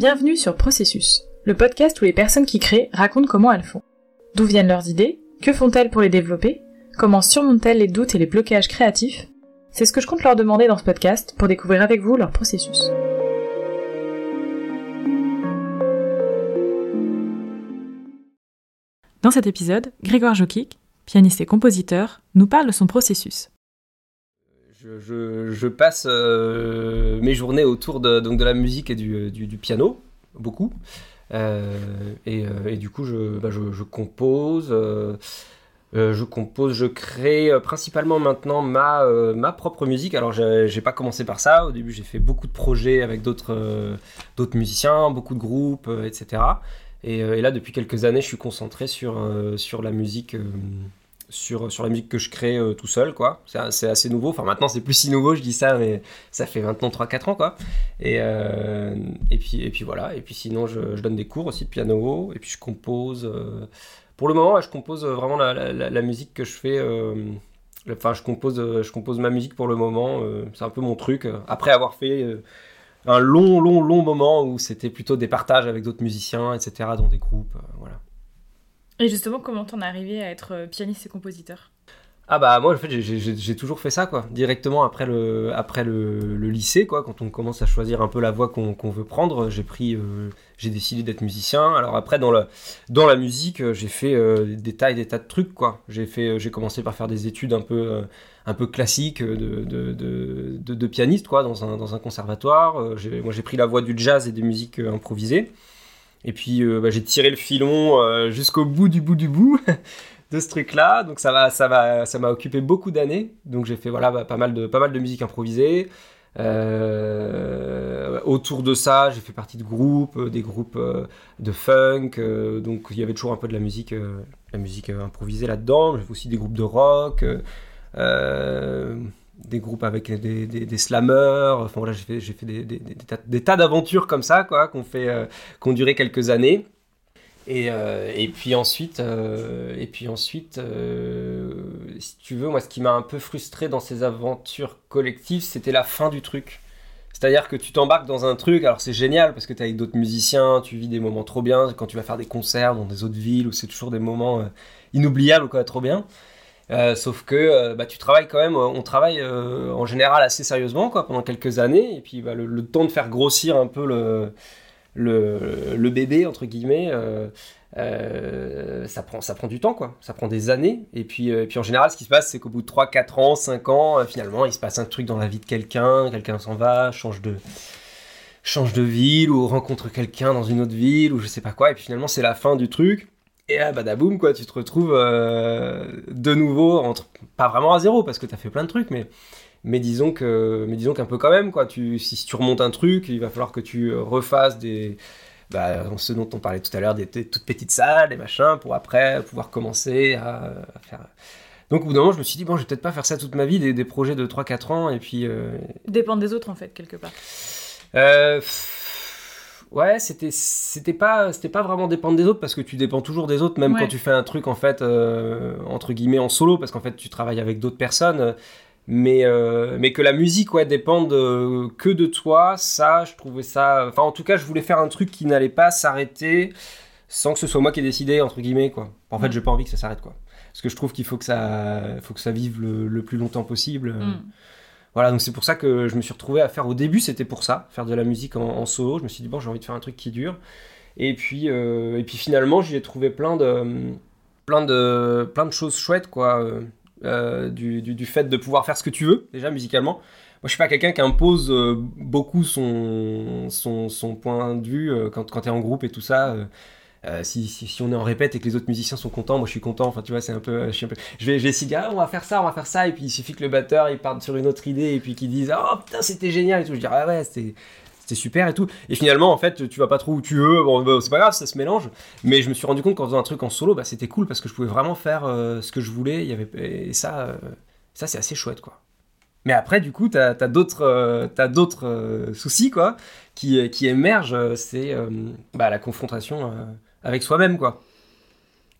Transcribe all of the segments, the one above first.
Bienvenue sur Processus, le podcast où les personnes qui créent racontent comment elles font. D'où viennent leurs idées Que font-elles pour les développer Comment surmontent-elles les doutes et les blocages créatifs? C'est ce que je compte leur demander dans ce podcast pour découvrir avec vous leur processus. Dans cet épisode, Grégoire Jokic, pianiste et compositeur, nous parle de son processus. Je, passe euh, mes journées autour de, donc de la musique et du, piano, beaucoup. Euh, euh, et, du coup, je, bah, compose. je compose, je crée principalement maintenant ma, ma propre musique. Alors, j'ai pas commencé par ça. Au début, j'ai fait beaucoup de projets avec d'autres d'autres musiciens, beaucoup de groupes, etc. Euh, et, là, depuis quelques années, je suis concentré sur, euh, sur la musique. Euh, sur, sur la musique que je crée tout seul, quoi. C'est assez nouveau. Enfin, maintenant, c'est plus si nouveau, je dis ça, mais ça fait maintenant 3-4 ans, quoi. Et, et, puis, et puis voilà. Et puis sinon, je, donne des cours aussi de piano. Et puis, je compose. Pour le moment, je compose vraiment la, la, la, musique que je fais. Enfin, je compose, je compose ma musique pour le moment. c'est un peu mon truc. Après avoir fait un long, long, long moment où c'était plutôt des partages avec d'autres musiciens, etc., dans des groupes, euh, voilà. Et justement, comment t'en es arrivé à être euh, pianiste et compositeur? Ah bah moi en fait j'ai toujours fait ça quoi directement après le après le, lycée quoi quand on commence à choisir un peu la voie qu'on veut prendre j'ai pris euh, j'ai décidé d'être musicien alors après dans la dans la musique j'ai fait des tas et des tas de trucs quoi j'ai fait j'ai commencé par faire des études un peu un peu classique de, de, pianiste quoi, dans, un, dans un conservatoire. Euh, moi j'ai pris la voie du jazz et des musiques euh, improvisées. Et puis euh, bah, j'ai tiré le filon jusqu'au bout du bout du bout de ce truc-là. Donc ça va, ça va, ça m'a occupé beaucoup d'années. Donc j'ai fait voilà bah, pas mal de pas mal de musique improvisée. autour de ça, j'ai fait partie de groupes, des groupes de funk. donc il y avait toujours un peu de la musique, la musique improvisée là-dedans. J'ai fait aussi des groupes de rock. Euh, des groupes avec des, des, slammers. Enfin voilà, j'ai fait, fait des, des, tas, d'aventures comme ça, quoi, qu'on fait, euh, ont duré quelques années. Et, euh, et puis ensuite, et puis ensuite, si tu veux, moi, ce qui m'a un peu frustré dans ces aventures collectives, c'était la fin du truc. C'est-à-dire que tu t'embarques dans un truc, alors c'est génial parce que tu es avec d'autres musiciens, tu vis des moments trop bien quand tu vas faire des concerts dans des autres villes où c'est toujours des moments inoubliables, quoi, trop bien. Euh, sauf que euh, bah, tu travailles quand même, on travaille euh, en général assez sérieusement quoi, pendant quelques années, et puis bah, le, temps de faire grossir un peu le, le, bébé, entre guillemets, ça, prend, ça prend du temps, quoi. ça prend des années, et puis, puis en général ce qui se passe c'est qu'au bout de 3, 4 ans, 5 ans, finalement il se passe un truc dans la vie de quelqu'un, quelqu'un s'en va, change de change de ville ou rencontre quelqu'un dans une autre ville ou je sais pas quoi. Et puis finalement c'est la fin du truc et là, badaboum, quoi, tu te retrouves euh, de nouveau, entre, pas vraiment à zéro, parce que tu as fait plein de trucs, mais, mais disons que, mais disons qu'un peu quand même, quoi. Tu, si, tu remontes un truc, il va falloir que tu refasses des, bah, ce dont on parlait tout à l'heure, des, toutes petites salles, des machins, pour après pouvoir commencer à, faire. Donc au bout d'un moment, je me suis dit, bon, je vais peut-être pas faire ça toute ma vie, des, projets de 3-4 ans, et puis... Euh... Dépendre des autres, en fait, quelque part. Euh, ouais, c'était c'était pas c'était pas vraiment dépendre des autres parce que tu dépends toujours des autres même quand tu fais un truc en fait euh, entre guillemets en solo parce qu'en fait tu travailles avec d'autres personnes mais euh, mais que la musique ouais dépende que de toi, ça je trouvais ça enfin en tout cas, je voulais faire un truc qui n'allait pas s'arrêter sans que ce soit moi qui ai décidé entre guillemets quoi. En fait, j'ai pas envie que ça s'arrête quoi. Parce que je trouve qu'il faut que ça faut que ça vive le, plus longtemps possible. Mm. Voilà, donc c'est pour ça que je me suis retrouvé à faire. Au début, c'était pour ça, faire de la musique en, solo. Je me suis dit, bon, j'ai envie de faire un truc qui dure. Et puis, euh, et puis finalement, j'y ai trouvé plein de, plein, de, plein de choses chouettes, quoi. Euh, euh, du, du, fait de pouvoir faire ce que tu veux, déjà musicalement. Moi, je suis pas quelqu'un qui impose beaucoup son, son, son, point de vue quand, quand tu es en groupe et tout ça. Euh, si, si, on est en répète et que les autres musiciens sont contents, moi je suis content. Enfin, tu vois, c'est un peu. Je, je vais, essayer de dire, on va faire ça, on va faire ça. Et puis il suffit que le batteur il parte sur une autre idée et puis qu'il dise, oh putain, c'était génial et tout. Je dis, ah ouais, c'était. super et tout. Et finalement, en fait, tu vas pas trop où tu veux. Bon, bah, c'est pas grave, ça se mélange. Mais je me suis rendu compte qu'en faisant un truc en solo, bah, c'était cool parce que je pouvais vraiment faire euh, ce que je voulais. Il y avait... Et ça, euh, ça c'est assez chouette, quoi. Mais après, du coup, t'as as, d'autres t'as d'autres soucis, quoi, qui, qui émergent. C'est bah, la confrontation avec soi-même, quoi.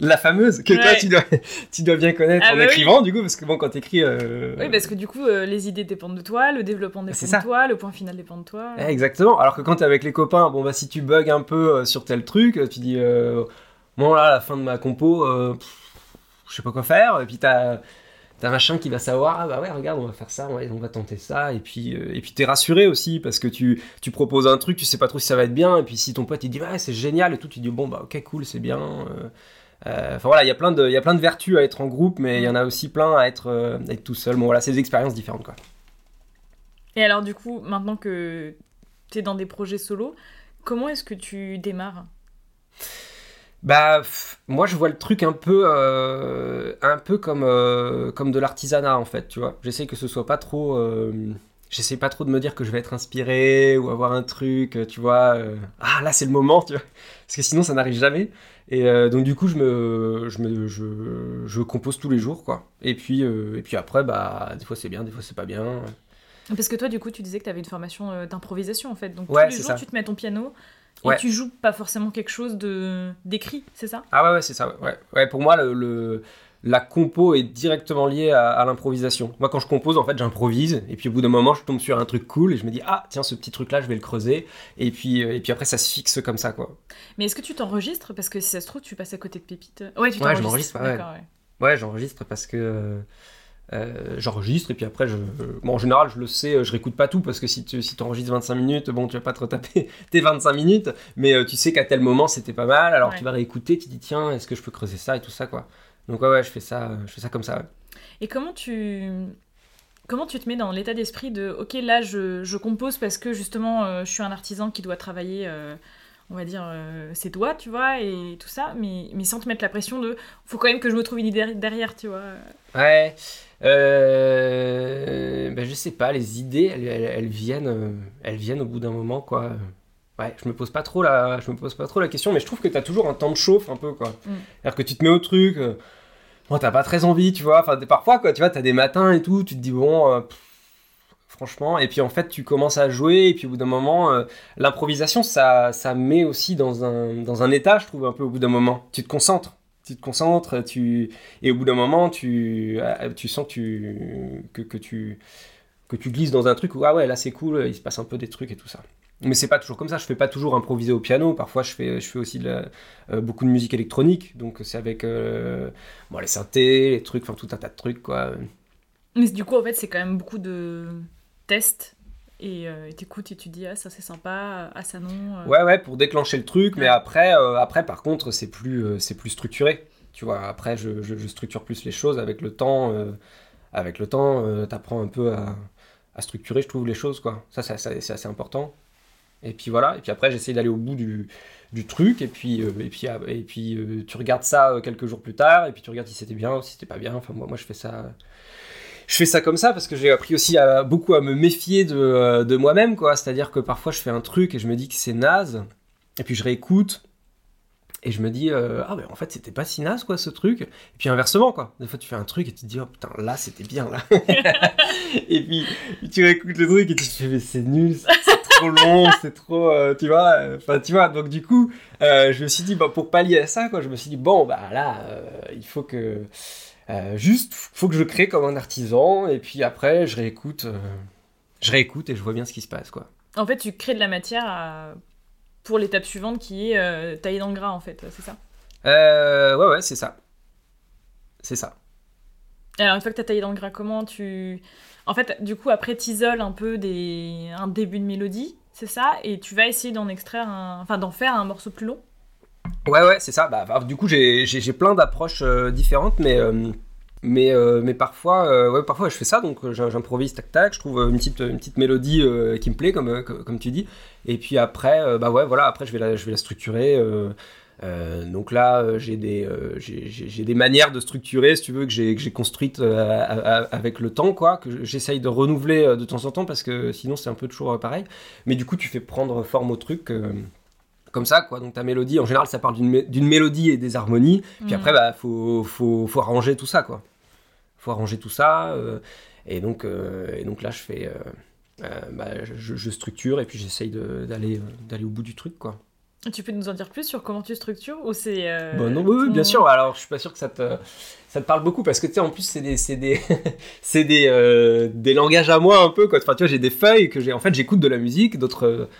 La fameuse que toi tu dois, tu dois bien connaître ah en bah écrivant du coup parce que bon quand t'écris euh... oui parce que du coup euh, les idées dépendent de toi le développement dépend de toi le point final dépend de toi. Eh, exactement. Alors que quand t'es avec les copains bon bah si tu bugs un peu euh, sur tel truc tu dis euh, bon là à la fin de ma compo je sais pas quoi faire et puis t'as t'as machin qui va savoir ah bah ouais regarde on va faire ça on va, tenter ça et puis et puis t'es rassuré aussi parce que tu, proposes un truc tu sais pas trop si ça va être bien et puis si ton pote il dit ouais c'est génial et tout tu dis bon bah ok cool c'est bien euh, enfin voilà, il y a plein de, vertus à être en groupe, mais il y en a aussi plein à être, euh, être tout seul. Bon voilà, c'est des expériences différentes quoi. Et alors du coup, maintenant que tu es dans des projets solo, comment est-ce que tu démarres? Bah, moi je vois le truc un peu, euh, un peu comme, comme de l'artisanat en fait, tu vois. J'essaie que ce soit pas trop, j'essaie pas trop de me dire que je vais être inspiré ou avoir un truc, tu vois. ah là c'est le moment, tu vois. Parce que sinon ça n'arrive jamais. Et euh, donc du coup, je me, je me, je, je compose tous les jours, quoi. Et puis, euh, et puis après, bah, des fois c'est bien, des fois c'est pas bien. Parce que toi, du coup, tu disais que tu avais une formation euh, d'improvisation, en fait. Donc tous les jours, tu te mets ton piano et tu joues pas forcément quelque chose de d'écrit, c'est ça? Ah ouais, ouais, c'est ça. Ouais. ouais, pour moi, le la compo est directement liée à, l'improvisation. Moi, quand je compose, en fait, j'improvise, et puis au bout d'un moment, je tombe sur un truc cool, et je me dis, ah, tiens, ce petit truc-là, je vais le creuser, et puis, euh, et puis après, ça se fixe comme ça, quoi. Mais est-ce que tu t'enregistres? Parce que si ça se trouve, tu passes à côté de pépites. Ouais, tu ouais, je m'enregistre, ouais. ouais. j'enregistre parce que. Euh, j'enregistre et puis après je bon, en général je le sais je réécoute pas tout parce que si tu si enregistres 25 minutes bon tu vas pas te retaper tes 25 minutes mais euh, tu sais qu'à tel moment c'était pas mal. Alors tu vas réécouter tu dis tiens est-ce que je peux creuser ça et tout ça quoi. Donc ouais, ouais, je fais ça, je fais ça comme ça. Et comment tu comment tu te mets dans l'état d'esprit de ok là je, je, compose parce que justement euh, je suis un artisan qui doit travailler euh, on va dire euh, ses doigts tu vois et tout ça mais, mais sans te mettre la pression de faut quand même que je me trouve une idée derrière tu vois ouais ben, je sais pas les idées elles, elles, viennent elles viennent au bout d'un moment quoi Ouais, je me pose pas trop la, je me pose pas trop la question, mais je trouve que tu as toujours un temps de chauffe un peu quoi. Mm. C'est-à-dire que tu te mets au truc, bon, t'as pas très envie, tu vois. Enfin, parfois, quoi, tu vois, t'as des matins et tout, tu te dis, bon, euh, franchement. Et puis, en fait, tu commences à jouer, et puis au bout d'un moment, euh, l'improvisation, ça, ça met aussi dans un, dans un état, je trouve, un peu au bout d'un moment. Tu te concentres. Tu te concentres, tu... et au bout d'un moment, tu, euh, tu sens que tu, que, tu, que tu glisses dans un truc où, ah ouais, là c'est cool, il se passe un peu des trucs et tout ça. Mais c'est pas toujours comme ça, je fais pas toujours improviser au piano, parfois je fais, je fais aussi euh, beaucoup de musique électronique, donc c'est avec bon, les synthés, les trucs, enfin tout un tas de trucs quoi. Mais du coup en fait c'est quand même beaucoup de tests et euh, t'écoutes et tu dis ah ça c'est sympa, ah ça non. Ouais ouais pour déclencher le truc, mais après, après par contre c'est plus, c'est plus structuré, tu vois, après je, je, structure plus les choses avec le temps, avec le temps t'apprends un peu à, à, structurer je trouve les choses quoi, ça c'est assez important. Et puis voilà, et puis après j'essaie d'aller au bout du, du, truc, et puis, euh, et puis, et puis euh, tu regardes ça euh, quelques jours plus tard, et puis tu regardes si c'était bien ou si c'était pas bien. Enfin, moi, moi je fais ça. Je fais ça comme ça parce que j'ai appris aussi beaucoup à me méfier de, de moi-même, quoi. C'est-à-dire que parfois je fais un truc et je me dis que c'est naze, et puis je réécoute, et je me dis, ah ben en fait c'était pas si naze quoi ce truc. Et puis inversement quoi, des fois tu fais un truc et tu te dis, oh putain là c'était bien là. et puis tu réécoutes le truc et tu te fais, mais c'est nul, trop long, c'est trop, euh, tu vois. Enfin, tu vois. Donc du coup, euh, je me suis dit, bah, pour pallier à ça, quoi, je me suis dit, bon, bah là, euh, il faut que, juste, faut que je crée comme un artisan, et puis après, je réécoute, je réécoute et je vois bien ce qui se passe, quoi. En fait, tu crées de la matière pour l'étape suivante qui est taillée dans le gras, en fait, c'est ça? Ouais, ouais, c'est ça. C'est ça. Alors, une fois que tu as taillé dans le gras, comment tu? En fait, du coup, après, t'isoles un peu des... un début de mélodie, c'est ça, et tu vas essayer d'en extraire, un... enfin d'en faire un morceau plus long? Ouais, ouais, c'est ça. Bah, du coup, j'ai plein d'approches euh, différentes, mais, euh, mais, euh, mais parfois, ouais, parfois je fais ça, donc j'improvise tac tac, je trouve une petite, une petite mélodie qui me plaît, comme, comme tu dis, et puis après, bah ouais, voilà, après je vais la, je vais la structurer. Donc là, j'ai des, j'ai des manières de structurer, si tu veux, que j'ai construites avec le temps, quoi, que j'essaye de renouveler de temps en temps parce que sinon c'est un peu toujours pareil. Mais du coup, tu fais prendre forme au truc comme ça, quoi. Donc ta mélodie, en général, ça parle d'une mélodie et des harmonies. Puis après, bah, faut, faut, faut, arranger tout ça, quoi. Faut arranger tout ça. et, donc, et donc là, je fais. Bah, je, je, structure et puis j'essaye d'aller au bout du truc, quoi. Tu peux nous en dire plus sur comment tu structures ou c'est bah non, oui, bien sûr. Alors, je suis pas sûr que ça te, ça te parle beaucoup parce que tu sais, en plus, c'est des, c'est des, c'est des, des langages à moi un peu. Quoi. Enfin, tu vois, j'ai des feuilles que j'ai. En fait, j'écoute de la musique, d'autres,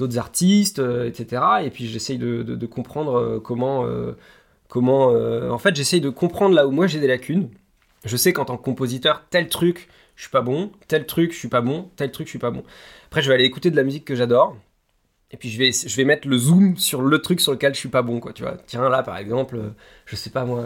d'autres artistes, etc. Et puis, j'essaye de, comprendre comment, comment. en fait, j'essaye de comprendre là où moi j'ai des lacunes. Je sais qu'en tant que compositeur, tel truc, je suis pas bon, tel truc, je suis pas bon, tel truc, je suis pas bon. Après, je vais aller écouter de la musique que j'adore. Et puis je vais, je vais mettre le zoom sur le truc sur lequel je suis pas bon, quoi, tu vois. Tiens, là, par exemple, euh, je sais pas moi,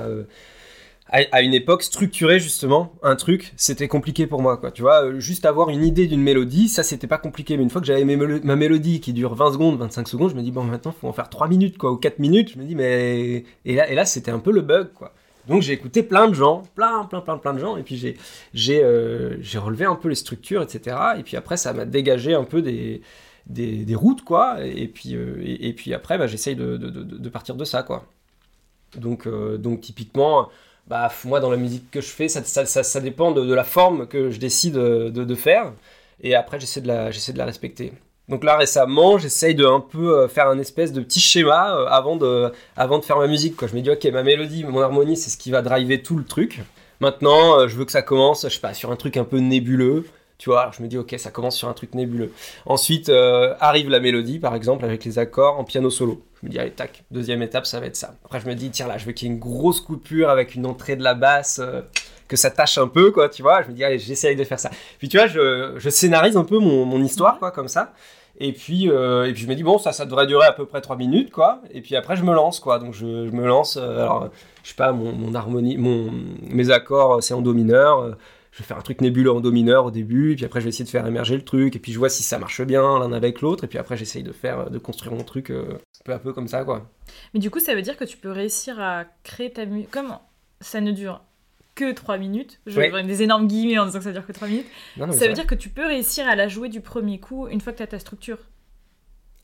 euh, à, une époque, structurer justement un truc, c'était compliqué pour moi, quoi. Tu vois, euh, juste avoir une idée d'une mélodie, ça, c'était pas compliqué. Mais une fois que j'avais ma mélodie qui dure 20 secondes, 25 secondes, je me dis, bon, maintenant, faut en faire 3 minutes, quoi, ou 4 minutes. Je me dis, mais. Et là, et là c'était un peu le bug, quoi. Donc j'ai écouté plein de gens, plein, plein, plein, plein de gens, et puis j'ai, j'ai relevé un peu les structures, etc. Et puis après, ça m'a dégagé un peu des, des, routes, quoi. Et puis, euh, et, puis après, bah, j'essaye de, de, partir de ça, quoi. Donc, euh, donc typiquement, bah, moi, dans la musique que je fais, ça, ça, ça, dépend de, la forme que je décide de, faire. Et après, j'essaie de, la, de la respecter. Donc là récemment, j'essaye de un peu euh, faire un espèce de petit schéma avant, de, avant de faire ma musique. Quoi. Je me dis, ok, ma mélodie, mon harmonie, c'est ce qui va driver tout le truc. Maintenant, je veux que ça commence, je sais pas, sur un truc un peu nébuleux. Tu vois, je me dis, ok, ça commence sur un truc nébuleux. Ensuite euh, arrive la mélodie, par exemple, avec les accords en piano solo. Je me dis, allez, tac, deuxième étape, ça va être ça. Après, je me dis, tiens, là, je veux qu'il y ait une grosse coupure avec une entrée de la basse, euh, que ça tâche un peu, quoi, tu vois. Je me dis, allez, j'essaye de faire ça. Puis, tu vois, je, je scénarise un peu mon, mon, histoire, quoi, comme ça. Et puis, euh, et puis, je me dis, bon, ça, ça devrait durer à peu près 3 minutes, quoi. Et puis après, je me lance, quoi. Donc, je, je me lance, alors, je sais pas, mon, mon harmonie, mon, mes accords, c'est en do mineur je vais faire un truc nébuleux en do mineur au début, et puis après je vais essayer de faire émerger le truc, et puis je vois si ça marche bien l'un avec l'autre, et puis après j'essaye de faire, de construire mon truc euh, peu à peu comme ça, quoi. Mais du coup, ça veut dire que tu peux réussir à créer ta musique. Comme ça ne dure que 3 minutes, je vais des énormes guillemets en disant que ça dure que 3 minutes, ça veut dire que tu peux réussir à la jouer du premier coup une fois que tu as ta structure.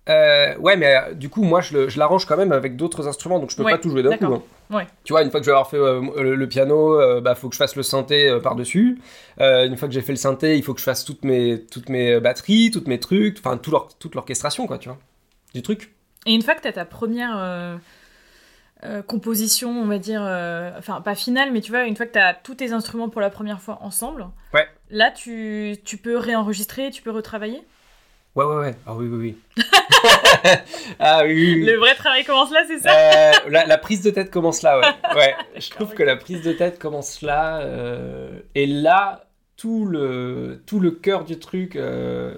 Euh, ouais, mais euh, du coup, moi, je, l'arrange quand même avec d'autres instruments, donc je peux pas tout jouer d'un coup. Hein. Ouais. Tu vois, une fois que je vais avoir fait euh, le, piano, bah faut que je fasse le synthé par-dessus. une fois que j'ai fait le synthé, il faut que je fasse toutes mes, toutes mes batteries, toutes mes trucs, enfin tout toute l'orchestration, quoi, tu vois, du truc. Et une fois que tu as ta première composition, on va dire, enfin pas finale, mais tu vois, une fois que tu as tous tes instruments pour la première fois ensemble, ouais. là tu, tu peux réenregistrer, tu peux retravailler? Ouais, ouais, ouais. Ah oui, oui, oui. ah oui, Le vrai travail commence là, c'est ça euh, la, prise de tête commence là, ouais. ouais. Je trouve que la prise de tête commence là. Euh, et là, tout le, tout le cœur du truc. Euh,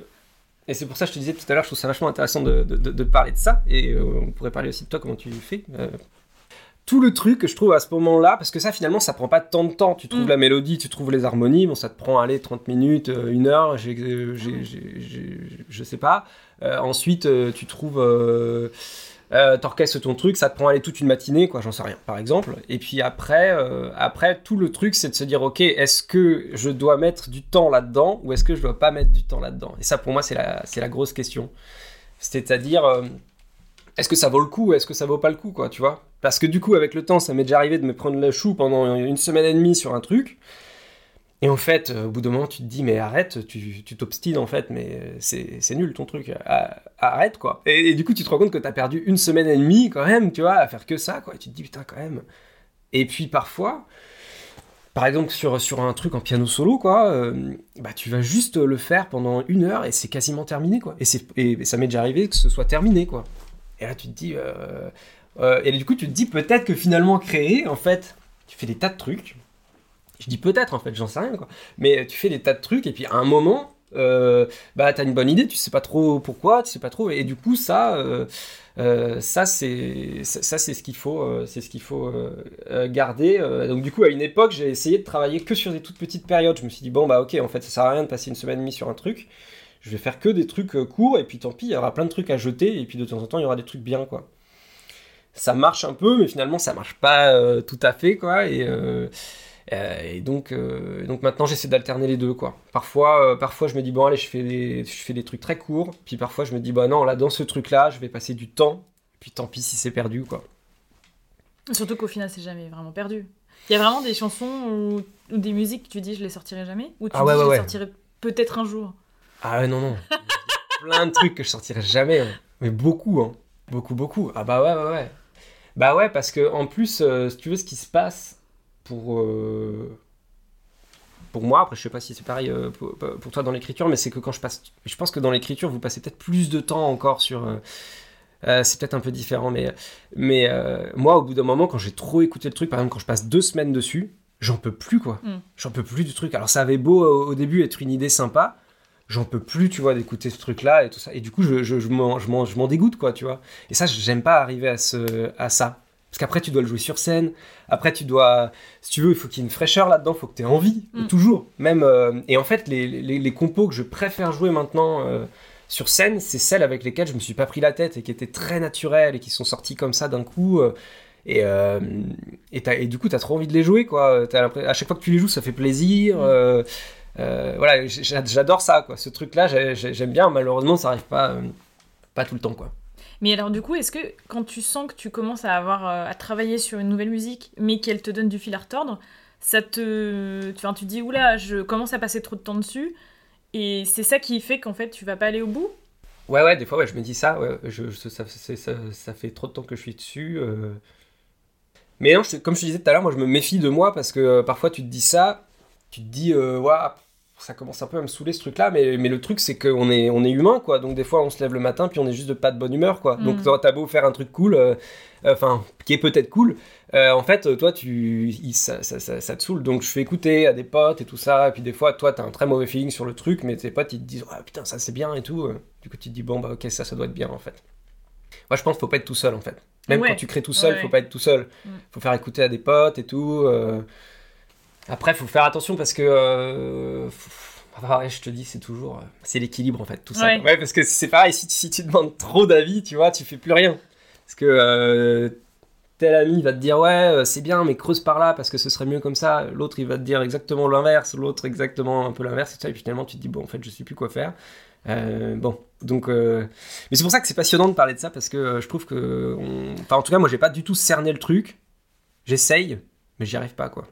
et c'est pour ça que je te disais tout à l'heure, je trouve ça vachement intéressant de, de, de parler de ça. Et on pourrait parler aussi de toi, comment tu fais tout le truc, je trouve, à ce moment-là, parce que ça, finalement, ça prend pas tant de temps. Tu trouves mm. la mélodie, tu trouves les harmonies, bon, ça te prend, allez, 30 minutes, euh, une heure, euh, je sais pas. Euh, ensuite, tu trouves... t'orchestres ton truc, ça te prend aller toute une matinée, quoi, j'en sais rien, par exemple. Et puis après, après tout le truc, c'est de se dire, ok, est-ce que je dois mettre du temps là-dedans ou est-ce que je dois pas mettre du temps là-dedans? Et ça, pour moi, c'est la, la grosse question. C'est-à-dire, est-ce que ça vaut le coup Est-ce que ça vaut pas le coup, quoi, tu vois? Parce que du coup, avec le temps, ça m'est déjà arrivé de me prendre le chou pendant une semaine et demie sur un truc. Et en fait, euh, au bout d'un moment, tu te dis, mais arrête, tu t'obstines en fait, mais c'est nul ton truc, arrête quoi. Et, du coup, tu te rends compte que tu as perdu une semaine et demie quand même, tu vois, à faire que ça, quoi. Et tu te dis, putain, quand même. Et puis parfois, par exemple, sur, sur un truc en piano solo, quoi, euh, bah, tu vas juste le faire pendant une heure et c'est quasiment terminé, quoi. Et, ça m'est déjà arrivé que ce soit terminé, quoi. Et là, tu te dis. Euh, euh, et du coup, tu te dis peut-être que finalement, créer, en fait, tu fais des tas de trucs. Je dis peut-être, en fait, j'en sais rien, quoi. Mais tu fais des tas de trucs, et puis à un moment, euh, bah, t'as une bonne idée, tu sais pas trop pourquoi, tu sais pas trop. Et, du coup, ça. ça c'est ça c'est ce qu'il faut c'est ce qu'il faut garder donc du coup à une époque j'ai essayé de travailler que sur des toutes petites périodes je me suis dit bon bah ok en fait ça sert à rien de passer une semaine et demie sur un truc je vais faire que des trucs euh, courts, et puis tant pis, il y aura plein de trucs à jeter, et puis de temps en temps, il y aura des trucs bien, quoi. Ça marche un peu, mais finalement, ça marche pas euh, tout à fait, quoi, et, euh, et donc, donc maintenant, j'essaie d'alterner les deux, quoi. Parfois, parfois, je me dis, bon, allez, je fais, des, je fais des trucs très courts, puis parfois, je me dis, bah non, là, dans ce truc-là, je vais passer du temps, puis tant pis si c'est perdu, quoi. Surtout qu'au final, c'est jamais vraiment perdu. Il y a vraiment des chansons ou, des musiques que tu dis je les sortirai jamais? Ou tu ah dis je les sortirai peut-être un jour? Ah non, non. Plein de trucs que je sortirai jamais. Hein. Mais beaucoup. Hein. Beaucoup, beaucoup. Ah bah ouais, ouais, ouais. Bah ouais, parce que en plus, euh, si tu veux, ce qui se passe pour. Euh, pour moi, après je sais pas si c'est pareil euh, pour, toi dans l'écriture, mais c'est que quand je passe. Je pense que dans l'écriture, vous passez peut-être plus de temps encore sur. c'est peut-être un peu différent, mais, mais moi, au bout d'un moment, quand j'ai trop écouté le truc, par exemple, quand je passe deux semaines dessus, j'en peux plus, quoi. Mm. J'en peux plus du truc. Alors, ça avait beau au début être une idée sympa, j'en peux plus, tu vois, d'écouter ce truc-là et tout ça. Et du coup, je, je, je m'en dégoûte, quoi, tu vois. Et ça, j'aime pas arriver à, ce, à ça. Parce qu'après, tu dois le jouer sur scène. Après, tu dois. Si tu veux, il faut qu'il y ait une fraîcheur là-dedans. Il faut que tu aies envie. Mm. Toujours. Même. Euh, et en fait, les, les, les, compos que je préfère jouer maintenant euh, sur scène, c'est celles avec lesquelles je me suis pas pris la tête et qui étaient très naturelles et qui sont sorties comme ça d'un coup. Euh, et, et, et, du coup, tu as trop envie de les jouer, quoi. As à chaque fois que tu les joues, ça fait plaisir. Mm. Euh, voilà, j'adore ça, quoi. Ce truc-là, j'aime bien. Malheureusement, ça arrive pas, euh, pas tout le temps, quoi. Mais alors, du coup, est-ce que quand tu sens que tu commences à avoir euh, à travailler sur une nouvelle musique, mais qu'elle te donne du fil à retordre, ça te, tu, tu dis oula, je commence à passer trop de temps dessus, et c'est ça qui fait qu'en fait tu vas pas aller au bout? Ouais, ouais, des fois, ouais, je me dis ça. Ouais, je, ça, ça, fait trop de temps que je suis dessus. Mais non, comme je te disais tout à l'heure, moi, je me méfie de moi parce que parfois tu te dis ça tu te dis, euh, ça commence un peu à me saouler ce truc-là, mais, mais le truc c'est qu'on est, on est humain, quoi. Donc des fois on se lève le matin, puis on est juste de pas de bonne humeur, quoi. Donc mm. t'as beau faire un truc cool, euh, enfin, qui est peut-être cool, euh, en fait, toi, tu, ça, ça, ça, te saoule. Donc je fais écouter à des potes et tout ça, et puis des fois, toi, t'as un très mauvais feeling sur le truc, mais tes potes, ils te disent, ah putain, ça c'est bien et tout. Du coup, tu te dis, bon, bah ok, ça, ça doit être bien, en fait. Moi, je pense qu'il faut pas être tout seul, en fait. Même quand tu crées tout seul, il faut pas être tout seul. Il mm. faut faire écouter à des potes et tout. Après, faut faire attention parce que. Euh, je te dis, c'est toujours. Euh, c'est l'équilibre en fait, tout ça. Ouais, parce que c'est pareil, si, si, tu demandes trop d'avis, tu vois, tu fais plus rien. Parce que euh, tel ami va te dire, ouais, c'est bien, mais creuse par là parce que ce serait mieux comme ça. L'autre, il va te dire exactement l'inverse, l'autre, exactement un peu l'inverse, et, ça, et puis finalement, tu te dis, bon, en fait, je sais plus quoi faire. bon, donc, mais c'est pour ça que c'est passionnant de parler de ça parce que je trouve que, enfin, en tout cas, moi, j'ai pas du tout cerné le truc. J'essaye, mais j'y arrive pas, quoi.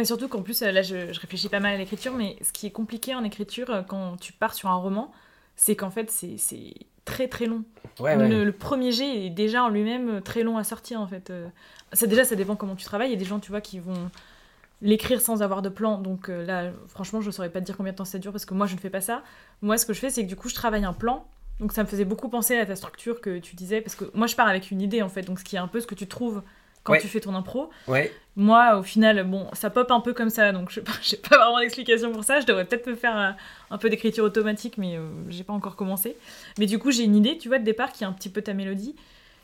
Mais surtout qu'en plus, là, je, réfléchis pas mal à l'écriture, mais ce qui est compliqué en écriture euh, quand tu pars sur un roman, c'est qu'en fait, c'est très très long. le, premier jet est déjà en lui-même euh, très long à sortir, en fait. Euh. Ça, déjà, ça dépend comment tu travailles. Il y a des gens, tu vois, qui vont l'écrire sans avoir de plan. Donc là, franchement, je saurais pas te dire combien de temps ça dure parce que moi, je ne fais pas ça. Moi, ce que je fais, c'est que du coup, je travaille un plan. Donc ça me faisait beaucoup penser à ta structure que tu disais, parce que moi, je pars avec une idée, en fait. Donc ce qui est un peu ce que tu trouves quand tu fais ton impro. Ouais. Moi, au final, bon, ça pop un peu comme ça, donc je n'ai pas vraiment d'explication pour ça. Je devrais peut-être me faire euh, un, peu d'écriture automatique, mais euh, j'ai pas encore commencé. Mais du coup, j'ai une idée, tu vois, de départ qui est un petit peu ta mélodie.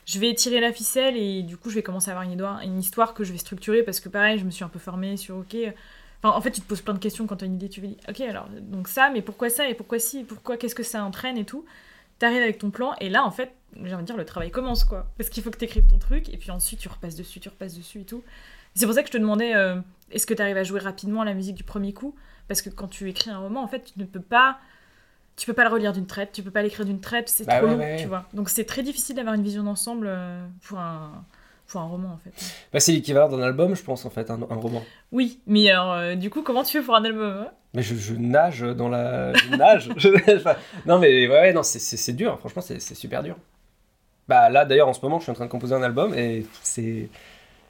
Je vais tirer la ficelle et du coup, je vais commencer à avoir une histoire, une histoire que je vais structurer parce que pareil, je me suis un peu formée sur OK. Enfin, en fait, tu te poses plein de questions quand tu as une idée, tu te dis OK, alors donc ça, mais pourquoi ça et pourquoi si, pourquoi qu'est-ce que ça entraîne et tout? T'arrives avec ton plan et là, en fait, j'ai envie de dire, le travail commence, quoi. Parce qu'il faut que tu écrives ton truc, et puis ensuite tu repasses dessus, tu repasses dessus et tout. C'est pour ça que je te demandais, euh, est-ce que tu arrives à jouer rapidement la musique du premier coup? Parce que quand tu écris un roman, en fait, tu ne peux pas... Tu peux pas le relire d'une traite, tu peux pas l'écrire d'une traite, c'est bah trop long, tu vois. Donc c'est très difficile d'avoir une vision d'ensemble euh, pour un, pour un roman en fait. Bah, c'est l'équivalent d'un album, je pense en fait, un, roman. Oui, mais alors euh, du coup, comment tu fais pour un album hein? Mais je, nage dans la. Je nage Non, mais ouais, non, c'est dur, franchement, c'est super dur. Bah là d'ailleurs en ce moment je suis en train de composer un album et c'est...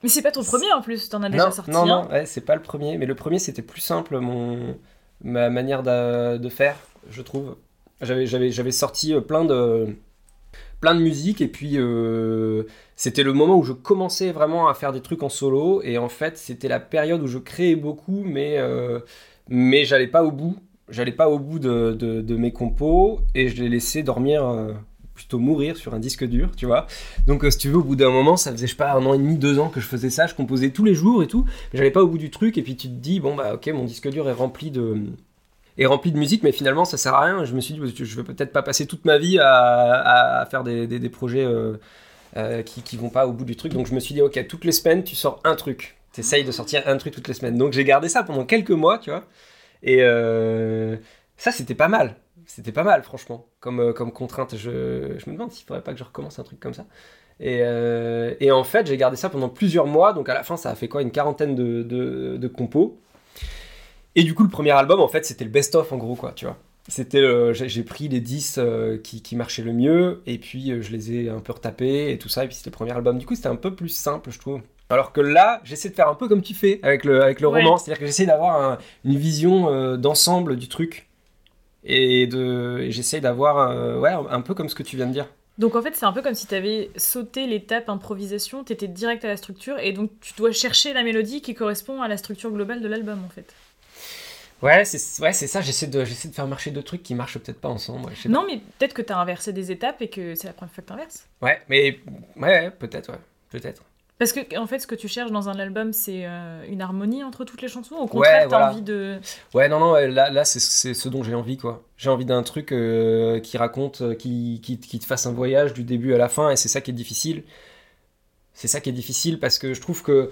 Mais c'est pas ton premier en plus, t'en as déjà sorti Non, non, ouais, c'est pas le premier, mais le premier c'était plus simple mon... ma manière de, de faire, je trouve. J'avais sorti euh, plein de, plein de musique et puis euh, c'était le moment où je commençais vraiment à faire des trucs en solo et en fait c'était la période où je créais beaucoup mais, euh, mais j'allais pas au bout. J'allais pas au bout de, mes compos et je les laissais dormir plutôt mourir sur un disque dur, tu vois. Donc, euh, si tu veux, au bout d'un moment, ça faisait, je sais pas, un an et demi, deux ans que je faisais ça, je composais tous les jours et tout, mais j'allais pas au bout du truc, et puis tu te dis, bon, bah, ok, mon disque dur est rempli de est rempli de musique, mais finalement ça sert à rien. Je me suis dit, je vais peut-être pas passer toute ma vie à, à faire des, des, projets euh, euh, qui, qui vont pas au bout du truc. Donc je me suis dit, ok, toutes les semaines tu sors un truc. T'essayes de sortir un truc toutes les semaines. Donc j'ai gardé ça pendant quelques mois, tu vois. Et ça c'était pas mal c'était pas mal, franchement, comme, euh, comme contrainte. Je, je me demande s'il faudrait pas que je recommence un truc comme ça. Et, euh, et en fait, j'ai gardé ça pendant plusieurs mois. Donc à la fin, ça a fait quoi? Une quarantaine de, de, compos. Et du coup, le premier album, en fait, c'était le best-of, en gros, quoi, tu vois. c'était j'ai pris les 10 qui, qui, marchaient le mieux et puis je les ai un peu retapés et tout ça et puis c'était le premier album du coup c'était un peu plus simple je trouve alors que là j'essaie de faire un peu comme tu fais avec le, avec le roman c'est à dire que j'essaie d'avoir une vision d'ensemble du truc et de j'essaie d'avoir ouais un peu comme ce que tu viens de dire donc en fait, c'est un peu comme si tu avais sauté l'étape improvisation, tu étais direct à la structure, et donc tu dois chercher la mélodie qui correspond à la structure globale de l'album en fait. Ouais, c'est ouais, ça, j'essaie de, de faire marcher deux trucs qui marchent peut-être pas ensemble. non, mais peut-être que tu as inversé des étapes et que c'est la première fois que tu inverses. Ouais, mais ouais, peut-être, ouais, peut-être. Parce que, en fait, ce que tu cherches dans un album, c'est euh, une harmonie entre toutes les chansons. Au contraire, t'as envie de. Ouais, non, non, là, là c'est ce dont j'ai envie, quoi. J'ai envie d'un truc euh, qui raconte, euh, qui, qui, qui, te fasse un voyage du début à la fin, et c'est ça qui est difficile. C'est ça qui est difficile parce que je trouve que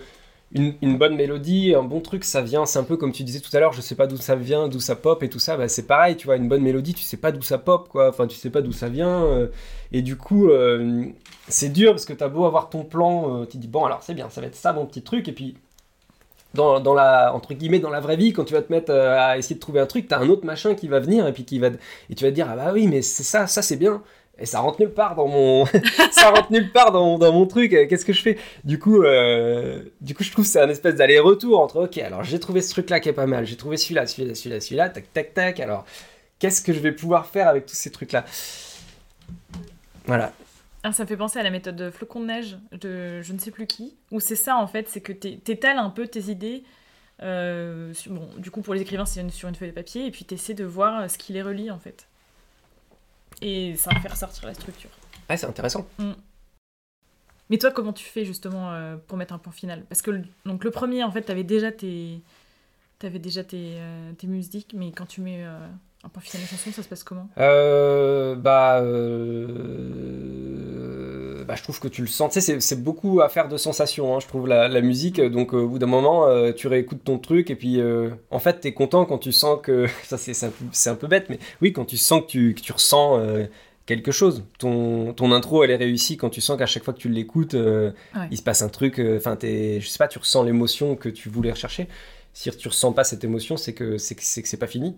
une, bonne mélodie, un bon truc, ça vient, c'est un peu comme tu disais tout à l'heure, je sais pas d'où ça vient, d'où ça pop et tout ça, bah c'est pareil, tu vois, une bonne mélodie, tu sais pas d'où ça pop, quoi, enfin tu sais pas d'où ça vient, euh, et du coup, euh, c'est dur parce que t'as beau avoir ton plan, euh, tu dis, bon alors c'est bien, ça va être ça mon petit truc, et puis dans, la, entre guillemets, dans la vraie vie, quand tu vas te mettre à essayer de trouver un truc, t'as un autre machin qui va venir, et puis qui va, et tu vas te dire, ah bah oui, mais c'est ça, ça c'est bien, et ça rentre nulle part dans mon ça dans, dans mon truc qu'est-ce que je fais? Du coup euh, du coup je trouve c'est un espèce d'aller-retour entre ok alors j'ai trouvé ce truc là qui est pas mal j'ai trouvé celui-là celui-là celui-là celui-là tac tac tac alors qu'est-ce que je vais pouvoir faire avec tous ces trucs là voilà. Ah, ça me fait penser à la méthode de flocon de neige de je ne sais plus qui où c'est ça en fait c'est que t'étales un peu tes idées euh, bon du coup pour les écrivains c'est sur une feuille de papier et puis t'essaies de voir ce qui les relie en fait et ça va faire sortir la structure. Ah, c'est intéressant. Mm. Mais toi, comment tu fais justement euh, pour mettre un point final? Parce que le, donc le premier, en fait, t'avais déjà tes, avais déjà tes, euh, tes musiques, mais quand tu mets euh, un point final à la chanson, ça se passe comment? Bah, bah, je trouve que tu le sens. Tu sais, c'est beaucoup affaire de sensation. Hein, je trouve la, la musique. Donc, au bout d'un moment, tu réécoutes ton truc et puis, en fait, t'es content quand tu sens que ça, c'est un, un, peu bête, mais oui, quand tu sens que tu, que tu ressens quelque chose. Ton, ton intro, elle est réussie quand tu sens qu'à chaque fois que tu l'écoutes, euh, il se passe un truc. Euh, enfin, je sais pas, tu ressens l'émotion que tu voulais rechercher. Si tu ressens pas cette émotion, c'est que c'est pas fini.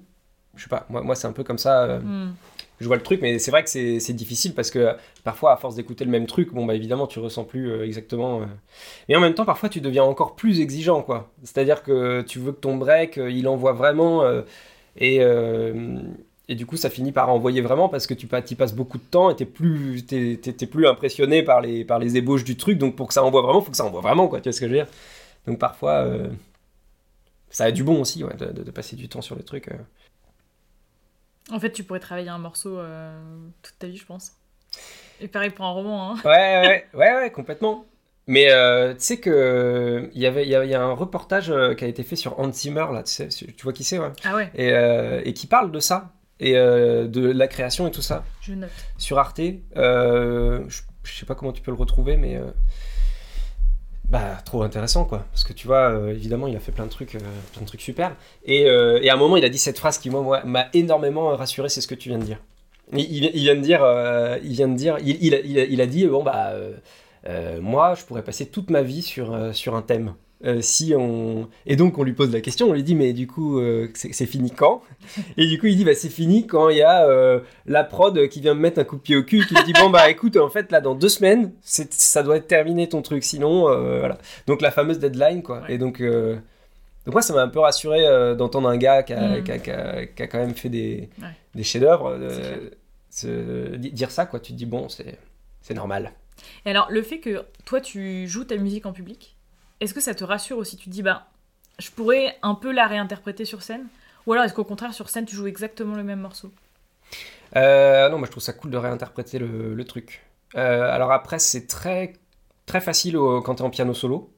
Je sais pas. Moi, moi c'est un peu comme ça. Euh, hmm. Je vois le truc, mais c'est vrai que c'est difficile parce que parfois, à force d'écouter le même truc, bon, bah évidemment, tu ressens plus exactement. Mais en même temps, parfois, tu deviens encore plus exigeant, quoi. C'est-à-dire que tu veux que ton break, il envoie vraiment. et et du coup, ça finit par envoyer vraiment parce que tu y passes beaucoup de temps et t'es plus, plus impressionné par les, par les ébauches du truc. Donc pour que ça envoie vraiment, faut que ça envoie vraiment, quoi. Tu vois ce que je veux dire? Donc parfois, euh, ça a du bon aussi, ouais, de, passer du temps sur le truc. Euh. En fait, tu pourrais travailler un morceau euh, toute ta vie, je pense. Et pareil pour un roman, hein. Ouais, ouais, ouais, ouais, complètement. Mais tu sais que il y avait il y, a un reportage qui a été fait sur Hans Zimmer là, tu sais, tu vois qui c'est ouais. Ah ouais. Et, et qui parle de ça, et euh, de la création et tout ça. Je note. Sur Arte. Euh, je, sais pas comment tu peux le retrouver, mais. Euh, bah, trop intéressant, quoi. Parce que tu vois, évidemment, il a fait plein de trucs, plein de trucs super. Et, et, à un moment, il a dit cette phrase qui, moi, m'a énormément rassuré c'est ce que tu viens de dire. Il, vient de dire. il vient de dire. Il, il, a dit, bon, bah. moi, je pourrais passer toute ma vie sur, sur un thème. Euh, si on et donc on lui pose la question, on lui dit mais du coup euh, c'est fini quand? Et du coup il dit bah c'est fini quand il y a euh, la prod qui vient me mettre un coup de pied au cul, qui me dit bon bah écoute en fait là dans deux semaines ça doit être terminé ton truc sinon voilà. Donc la fameuse deadline quoi. Et donc donc moi ça m'a un peu rassuré d'entendre un gars qui a, mm. qui, a, qui, a, quand même fait des, des chefs-d'œuvre dire ça quoi. Tu te dis bon c'est normal. Et alors le fait que toi tu joues ta musique en public? Est-ce que ça te rassure aussi Tu te dis, bah, je pourrais un peu la réinterpréter sur scène Ou alors est-ce qu'au contraire, sur scène, tu joues exactement le même morceau? Euh, Non, moi je trouve ça cool de réinterpréter le, truc. Euh, alors après, c'est très, très facile quand tu es en piano solo.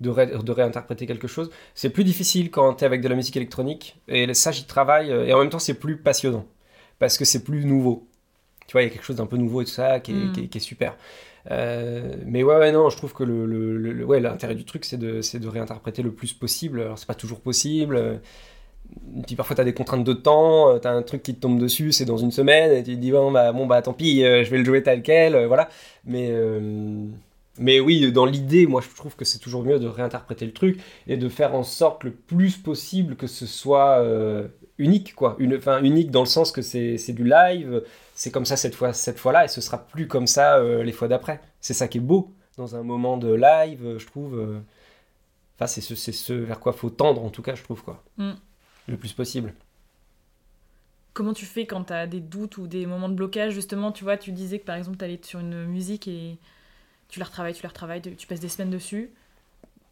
De, de, réinterpréter quelque chose. C'est plus difficile quand tu es avec de la musique électronique. Et ça, j'y travaille. Et en même temps, c'est plus passionnant. Parce que c'est plus nouveau. Tu vois, il y a quelque chose d'un peu nouveau et tout ça qui est, hmm. qui est super. Euh, mais ouais, ouais, non, je trouve que le, ouais, l'intérêt du truc, c'est de, de réinterpréter le plus possible. Alors, c'est pas toujours possible. Puis parfois, tu as des contraintes de temps, tu as un truc qui te tombe dessus, c'est dans une semaine, et tu te dis, bon, bah, bon, bah tant pis, euh, je vais le jouer tel quel, euh, voilà. Mais, mais oui, dans l'idée, moi, je trouve que c'est toujours mieux de réinterpréter le truc et de faire en sorte le plus possible que ce soit unique, quoi. Une, enfin, unique dans le sens que c'est du live, c'est comme ça cette fois, cette fois-là, et ce sera plus comme ça euh, les fois d'après. C'est ça qui est beau dans un moment de live, je trouve. Euh. Enfin, c'est ce, ce vers quoi faut tendre, en tout cas, je trouve, quoi. Mm. Le plus possible. Comment tu fais quand tu as des doutes ou des moments de blocage? Justement, tu vois, tu disais que par exemple, tu allais sur une musique et tu la retravailles, tu la retravailles, tu passes des semaines dessus.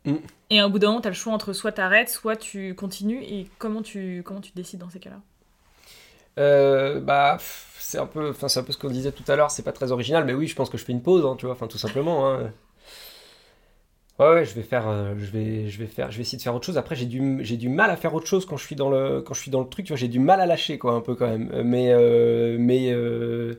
Mm. Et à un bout d'un moment, tu as le choix entre soit tu arrêtes, soit tu continues. Et comment tu, comment tu décides dans ces cas-là? Euh, bah, c'est un peu, enfin, c'est un peu ce qu'on disait tout à l'heure. C'est pas très original, mais oui, je pense que je fais une pause, hein, tu vois, enfin, tout simplement. Hein. Ouais, je vais faire, euh, je vais, je vais faire, je vais essayer de faire autre chose. Après, j'ai du, j'ai du mal à faire autre chose quand je suis dans le, quand je suis dans le truc. Tu vois, j'ai du mal à lâcher, quoi, un peu quand même. Euh, mais, mais,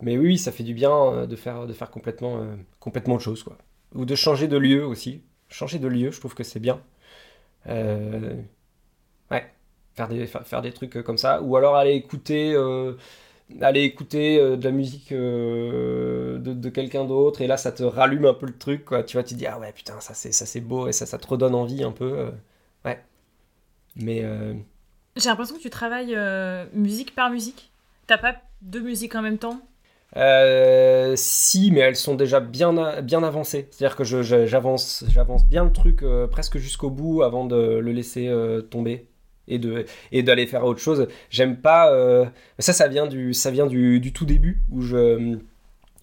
mais oui, ça fait du bien de faire, de faire complètement, complètement autre chose, quoi. Ou de changer de lieu aussi. Changer de lieu, je trouve que c'est bien. Faire des, faire des trucs comme ça. Ou alors aller écouter aller écouter euh, de la musique euh, de, quelqu'un d'autre. Et là ça te rallume un peu le truc quoi. Tu vois tu dis ah ouais putain ça c'est ça c'est beau et ça ça te redonne envie un peu euh, ouais. Mais j'ai l'impression que tu travailles musique par musique. T'as pas deux musiques en même temps? Si mais elles sont déjà bien bien avancées. C'est à dire que j'avance j'avance bien le truc presque jusqu'au bout avant de le laisser tomber et de et d'aller faire autre chose. J'aime pas euh, ça ça vient du ça vient du, du, tout début où je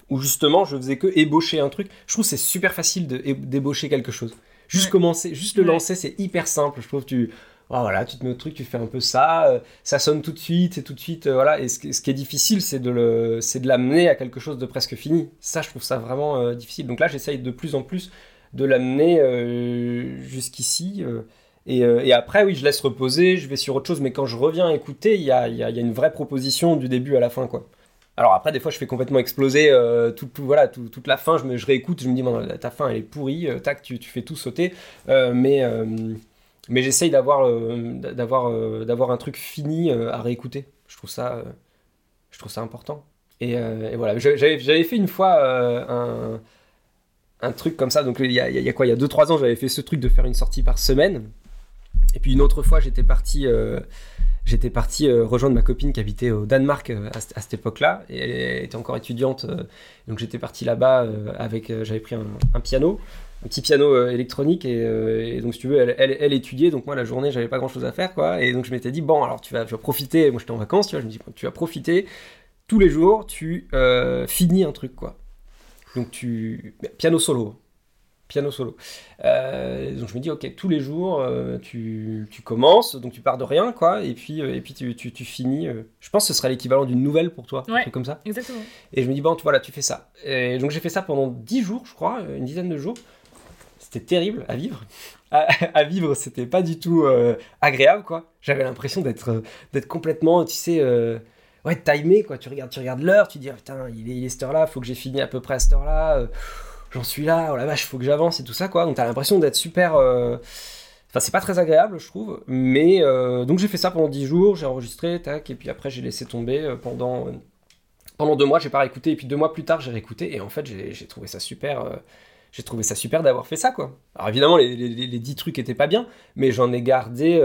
où justement je faisais que ébaucher un truc. Je trouve c'est super facile d'ébaucher quelque chose. Juste commencer juste le lancer c'est hyper simple je trouve. Tu oh, voilà tu te mets au truc tu fais un peu ça euh, ça sonne tout de suite et tout de suite euh, voilà. Et ce, ce, qui est difficile c'est de le c'est de l'amener à quelque chose de presque fini. Ça je trouve ça vraiment difficile. Donc là j'essaye de plus en plus de l'amener jusqu'ici euh, et, après, oui, je laisse reposer, je vais sur autre chose, mais quand je reviens écouter, il y a, une vraie proposition du début à la fin, quoi. Alors après, des fois, je fais complètement exploser euh, toute la fin, je, réécoute, je me dis, ta fin, elle est pourrie, euh, tac, tu, fais tout sauter, mais, j'essaye d'avoir, un truc fini à réécouter. Je trouve ça, important. Et, voilà, j'avais, fait une fois un, truc comme ça, donc il y a, y a il y a 2-3 ans, j'avais fait ce truc de faire une sortie par semaine, et puis une autre fois, j'étais parti, euh, j'étais parti euh, rejoindre ma copine qui habitait au Danemark euh, à, cette époque-là, et elle était encore étudiante, donc j'étais parti là-bas avec, j'avais pris un, piano, un petit piano électronique, et, donc si tu veux, elle, elle, étudiait, donc moi la journée, j'avais pas grand-chose à faire, quoi, et donc je m'étais dit bon, alors tu vas, profiter, moi j'étais en vacances, tu vois, je me dis tu vas profiter. Tous les jours, tu finis un truc, quoi. Donc tu piano solo, piano solo. Euh, donc je me dis, ok, tous les jours, euh, tu, tu, commences, donc tu pars de rien, quoi, et puis, euh, et puis tu, tu, tu finis. je pense que ce serait l'équivalent d'une nouvelle pour toi, un truc comme ça. Exactement. Et je me dis, bon, tu vois, là, tu fais ça. Et donc j'ai fait ça pendant 10 jours, je crois, une dizaine de jours. C'était terrible à vivre. À, vivre, c'était pas du tout agréable, quoi. J'avais l'impression d'être d'être complètement, tu sais ouais, timé, quoi. Tu regardes, tu regardes l'heure, tu dis, ah, putain, il est, il est cette heure-là, faut que j'ai fini à peu près à cette heure-là j'en suis là, oh la vache, faut que j'avance et tout ça, quoi. Donc t'as l'impression d'être super. Euh, enfin, c'est pas très agréable, je trouve. Mais euh, donc j'ai fait ça pendant 10 jours, j'ai enregistré, tac, et puis après j'ai laissé tomber euh, pendant. Pendant deux mois, j'ai pas réécouté, et puis deux mois plus tard, j'ai réécouté, et en fait, j'ai trouvé ça super. j'ai trouvé ça super d'avoir fait ça, quoi. Alors évidemment, les, les, 10 trucs étaient pas bien, mais j'en ai gardé.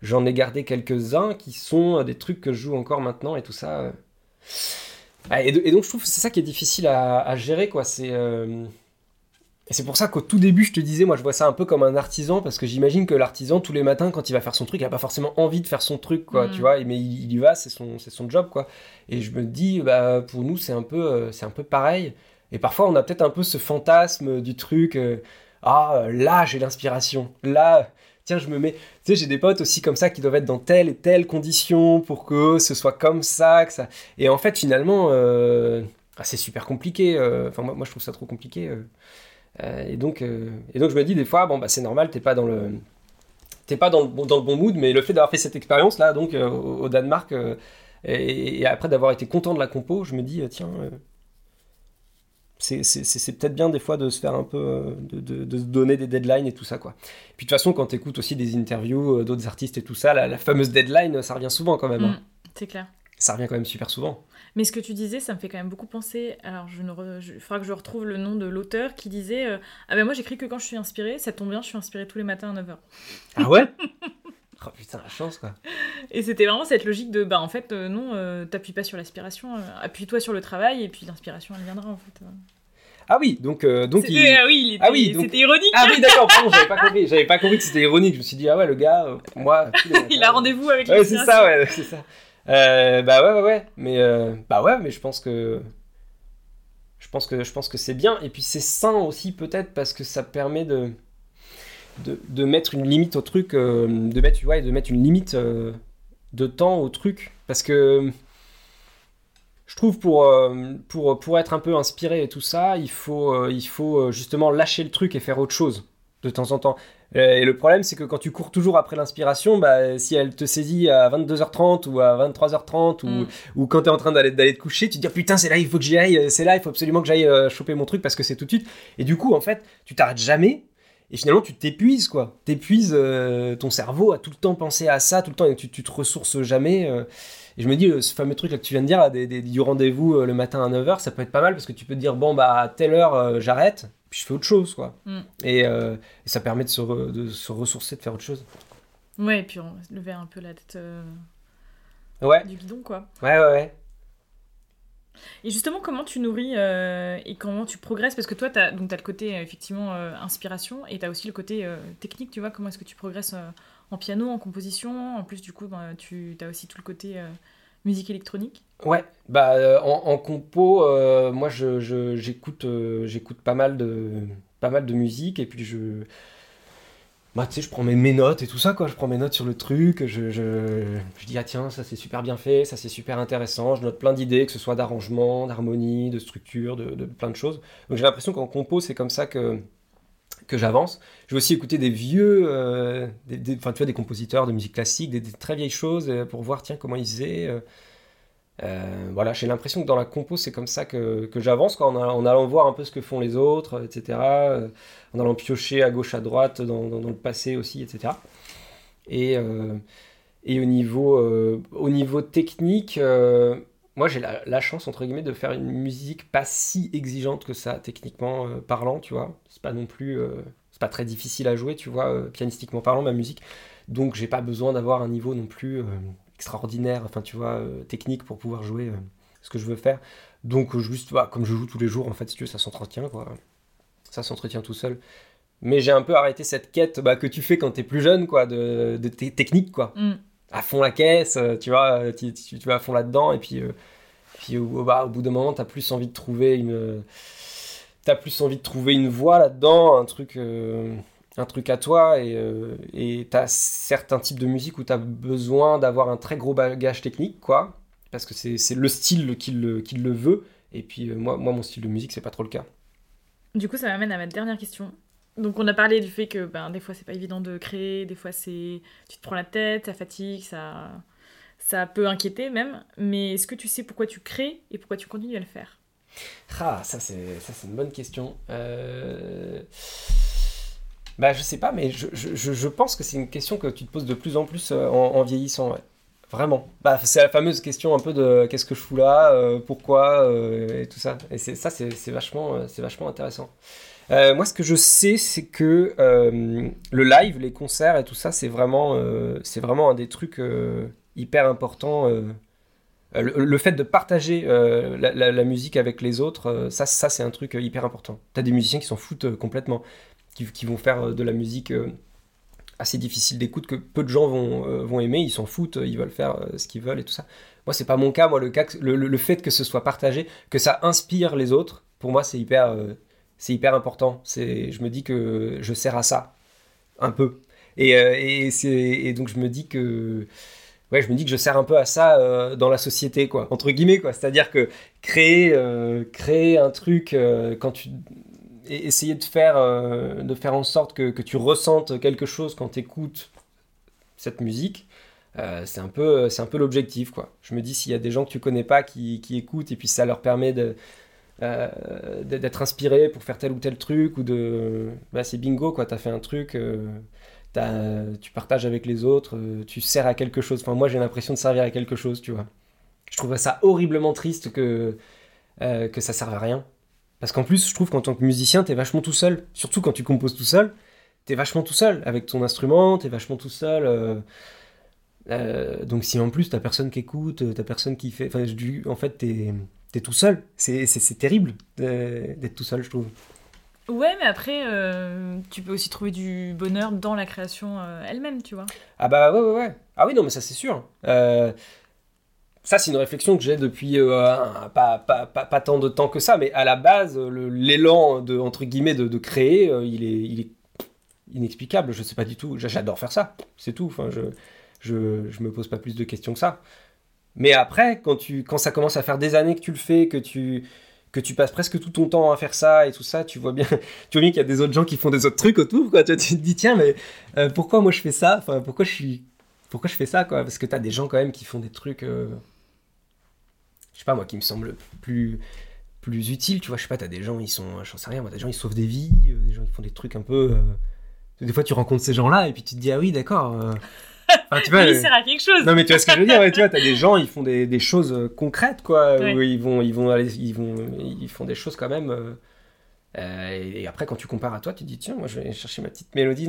j'en ai gardé quelques-uns qui sont des trucs que je joue encore maintenant, et tout ça. Ah, et, donc je trouve que c'est ça qui est difficile à, gérer, quoi. C'est euh, et c'est pour ça qu'au tout début, je te disais, moi, je vois ça un peu comme un artisan, parce que j'imagine que l'artisan, tous les matins, quand il va faire son truc, il a pas forcément envie de faire son truc, quoi, tu mm. vois, mais il, y va, c'est son, c'est son job, quoi. Et je me dis, bah, pour nous, c'est un peu, euh, c'est un peu pareil. Et parfois, on a peut-être un peu ce fantasme du truc, euh, ah, là, j'ai l'inspiration, là, tiens, je me mets. Tu sais, j'ai des potes aussi comme ça qui doivent être dans telle et telle condition pour que ce soit comme ça, que ça. Et en fait, finalement, euh, ah, c'est super compliqué. Euh, enfin, moi, je trouve ça trop compliqué. Euh, et, donc, et donc, je me dis des fois, bon, bah, c'est normal, t'es pas dans le. T'es pas dans le, bon, dans le bon mood, mais le fait d'avoir fait cette expérience-là, donc au, Danemark, et, après d'avoir été content de la compo, je me dis, tiens, c'est peut-être bien des fois de se faire un peu, euh, de, de, se donner des deadlines et tout ça, quoi. Puis de toute façon, quand tu écoutes aussi des interviews euh, d'autres artistes et tout ça, la, fameuse deadline, ça revient souvent quand même. Hein. Mm, c'est clair. Ça revient quand même super souvent. Mais ce que tu disais, ça me fait quand même beaucoup penser. Alors, je ne il faudra que je retrouve le nom de l'auteur qui disait euh, Ah ben moi, j'écris que quand je suis inspirée, ça tombe bien, je suis inspirée tous les matins à 9h. Ah ouais? Oh putain, la chance quoi. Et c'était vraiment cette logique de bah en fait euh, non, euh, t'appuies pas sur l'aspiration, euh, appuie-toi sur le travail et puis l'inspiration elle viendra en fait. Ah oui, donc donc il... ah oui, était... ah oui c'était ironique. Ah oui, d'accord, j'avais pas compris, j'avais pas compris que c'était ironique. Je me suis dit ah ouais le gars, moi. il a rendez-vous avec. Ouais c'est ça, ouais, c'est ça. bah ouais ouais ouais, mais bah ouais, mais je pense que je pense que je pense que c'est bien et puis c'est sain aussi peut-être parce que ça permet de de, mettre une limite au truc, euh, de, mettre, ouais, de mettre une limite euh, de temps au truc. Parce que je trouve pour, euh, pour, pour être un peu inspiré et tout ça, il faut, il faut justement lâcher le truc et faire autre chose de temps en temps. Et le problème, c'est que quand tu cours toujours après l'inspiration, bah, si elle te saisit à 22h30 ou à 23h30 ou, mm. ou quand tu es en train d'aller, d'aller te coucher, tu te dis putain, c'est là, il faut que j'y aille, c'est là, il faut absolument que j'aille choper mon truc parce que c'est tout de suite. Et du coup, en fait, tu t'arrêtes jamais et finalement, tu t'épuises, quoi. T'épuises euh, ton cerveau à tout le temps penser à ça, tout le temps, et tu, tu te ressources jamais. Euh. et je me dis, euh, ce fameux truc là que tu viens de dire, des, du rendez-vous le matin à 9h, ça peut être pas mal parce que tu peux te dire, bon, bah, à telle heure, j'arrête, puis je fais autre chose, quoi. Mm. Et, ça permet de se, de se, ressourcer, de faire autre chose. Ouais, et puis on lever un peu la tête ouais. du guidon, quoi. Ouais, ouais, ouais. Et justement, comment tu nourris euh, et comment tu progresses? Parce que toi, tu as, le côté euh, effectivement euh, inspiration et tu as aussi le côté technique, tu vois, comment est-ce que tu progresses en piano, en composition? En plus, du coup, ben, tu as aussi tout le côté musique électronique? Ouais, bah, en, compo, moi, j'écoute je, j'écoute pas, mal de, pas mal de musique et puis je bah, tu sais, je prends mes, notes et tout ça, quoi. Je prends mes notes sur le truc, je, je, je dis, ah tiens, ça c'est super bien fait, ça c'est super intéressant. Je note plein d'idées, que ce soit d'arrangement, d'harmonie, de structure, de, plein de choses. Donc j'ai l'impression qu'en compo, c'est comme ça que, que j'avance. Je vais aussi écouter des vieux, euh, des, tu vois, des compositeurs de musique classique, des, très vieilles choses euh, pour voir, tiens, comment ils faisaient. Euh, euh, voilà, j'ai l'impression que dans la compo, c'est comme ça que, que j'avance, en, en, allant voir un peu ce que font les autres, etc. Euh, en allant piocher à gauche, à droite, dans, dans, le passé aussi, etc. Et, euh, et au, niveau, au niveau technique, moi j'ai la, la, chance, entre guillemets, de faire une musique pas si exigeante que ça, techniquement parlant, tu vois. C'est pas non plus. c'est pas très difficile à jouer, tu vois, pianistiquement parlant, ma musique. Donc j'ai pas besoin d'avoir un niveau non plus extraordinaire, enfin tu vois, euh, technique pour pouvoir jouer euh, ce que je veux faire. Donc euh, juste, bah, comme je joue tous les jours, en fait, si tu veux, ça s'entretient, quoi. Ça s'entretient tout seul. Mais j'ai un peu arrêté cette quête bah, que tu fais quand t'es plus jeune, quoi, de, de technique, quoi. Mm. À fond la caisse, tu vois, tu, tu, vas à fond là-dedans, et puis, puis au, bah, au bout d'un moment, t'as plus envie de trouver une... T'as plus envie de trouver une voie là-dedans, un truc un truc à toi et euh, tu as certains types de musique où tu as besoin d'avoir un très gros bagage technique, quoi, parce que c'est le style qui le, qui le veut. Et puis euh, moi, moi, mon style de musique, c'est pas trop le cas. Du coup, ça m'amène à ma dernière question. Donc on a parlé du fait que ben, des fois c'est pas évident de créer, des fois c'est tu te prends la tête, ça fatigue, ça ça peut inquiéter même. Mais est-ce que tu sais pourquoi tu crées et pourquoi tu continues à le faire? Ah, ça c'est ça c'est une bonne question. Euh... Bah, je sais pas, mais je, je, je pense que c'est une question que tu te poses de plus en plus euh, en, vieillissant. Vraiment. Bah, c'est la fameuse question un peu de qu'est-ce que je fous là, euh, pourquoi, euh, et tout ça. Et c'est, ça, c'est, vachement, c'est vachement intéressant. moi, ce que je sais, c'est que le live, les concerts et tout ça, c'est vraiment, c'est vraiment un des trucs hyper importants. Le, fait de partager la, la, la, musique avec les autres, ça, ça c'est un truc hyper important. T'as des musiciens qui s'en foutent complètement qui, vont faire euh, de la musique euh, assez difficile d'écoute que peu de gens vont, euh, vont aimer, ils s'en foutent, ils veulent faire ce qu'ils veulent et tout ça. Moi, c'est pas mon cas. Moi, le, cas, le, le, fait que ce soit partagé, que ça inspire les autres, pour moi, c'est hyper, hyper important. Je me dis que je sers à ça, un peu. Et, et, et, donc, je me dis que. Ouais, je me dis que je sers un peu à ça dans la société, quoi, entre guillemets, quoi. C'est-à-dire que créer, créer un truc quand tu essayer de faire, euh, de faire en sorte que, que, tu ressentes quelque chose quand tu écoutes cette musique, euh, c'est un peu, peu l'objectif. quoi. Je me dis, s'il y a des gens que tu connais pas qui, qui écoutent et puis ça leur permet de, euh, d'être inspiré pour faire tel ou tel truc, ou de. Bah, c'est bingo, quoi. Tu as fait un truc, tu partages avec les autres, tu sers à quelque chose. Enfin, moi, j'ai l'impression de servir à quelque chose, tu vois. Je trouve ça horriblement triste que, que ça serve à rien. Parce qu'en plus, je trouve qu'en tant que musicien, t'es vachement tout seul. Surtout quand tu composes tout seul, es vachement tout seul avec ton instrument, tu es vachement tout seul. donc si en plus t'as personne qui écoute, t'as personne qui fait... Enfin, en fait, t'es es tout seul. C'est terrible d'être tout seul, je trouve. Ouais, mais après, euh, tu peux aussi trouver du bonheur dans la création euh, elle-même, tu vois. Ah bah ouais, ouais, ouais. Ah oui, non, mais ça c'est sûr. Euh, ça, c'est une réflexion que j'ai depuis pas, pas, tant de temps que ça, mais à la base, l'élan de entre guillemets de, créer, il est, il est inexplicable. Je sais pas du tout. J'adore faire ça. C'est tout. Enfin, je, je, je me pose pas plus de questions que ça. Mais après, quand tu, quand ça commence à faire des années que tu le fais, que tu que tu passes presque tout ton temps à faire ça et tout ça, tu vois bien, bien qu'il y a des autres gens qui font des autres trucs autour. Tu, te dis tiens, mais euh, pourquoi moi je fais ça? Enfin, pourquoi je suis, pourquoi je fais ça, quoi? Parce que t'as des gens quand même qui font des trucs, euh, je sais pas moi, qui me semblent plus plus utiles, tu vois. Je sais pas, t'as des gens, ils sont, j'en sais rien, moi, des gens ils sauvent des vies, euh, des gens qui font des trucs un peu. des fois, tu rencontres ces gens-là et puis tu te dis ah oui, d'accord. Enfin, tu vois, il sert à quelque chose. Non, mais tu vois ce que je veux dire, ouais, tu vois, t'as des gens, ils font des, des choses euh, concrètes, quoi, où ils vont, ils vont aller, ils vont, ils font des choses quand même. Euh, euh, et après, quand tu compares à toi, tu te dis, tiens, moi, je vais chercher ma petite mélodie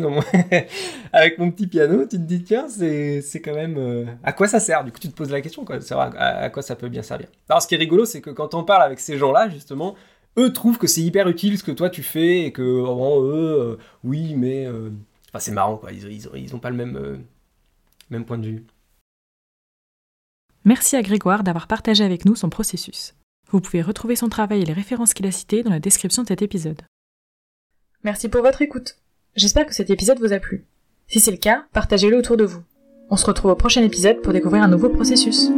avec mon petit piano, tu te dis, tiens, c'est, quand même... à quoi ça sert? Du coup, tu te poses la question, quoi, savoir à, quoi ça peut bien servir? Alors, ce qui est rigolo, c'est que quand on parle avec ces gens-là, justement, eux trouvent que c'est hyper utile ce que toi tu fais, et que, oh, eux, oui, mais... Enfin, c'est marrant, quoi, ils, ils, ils pas le même même point de vue. Merci à Grégoire d'avoir partagé avec nous son processus. Vous pouvez retrouver son travail et les références qu'il a citées dans la description de cet épisode. Merci pour votre écoute. J'espère que cet épisode vous a plu. Si c'est le cas, partagez-le autour de vous. On se retrouve au prochain épisode pour découvrir un nouveau processus.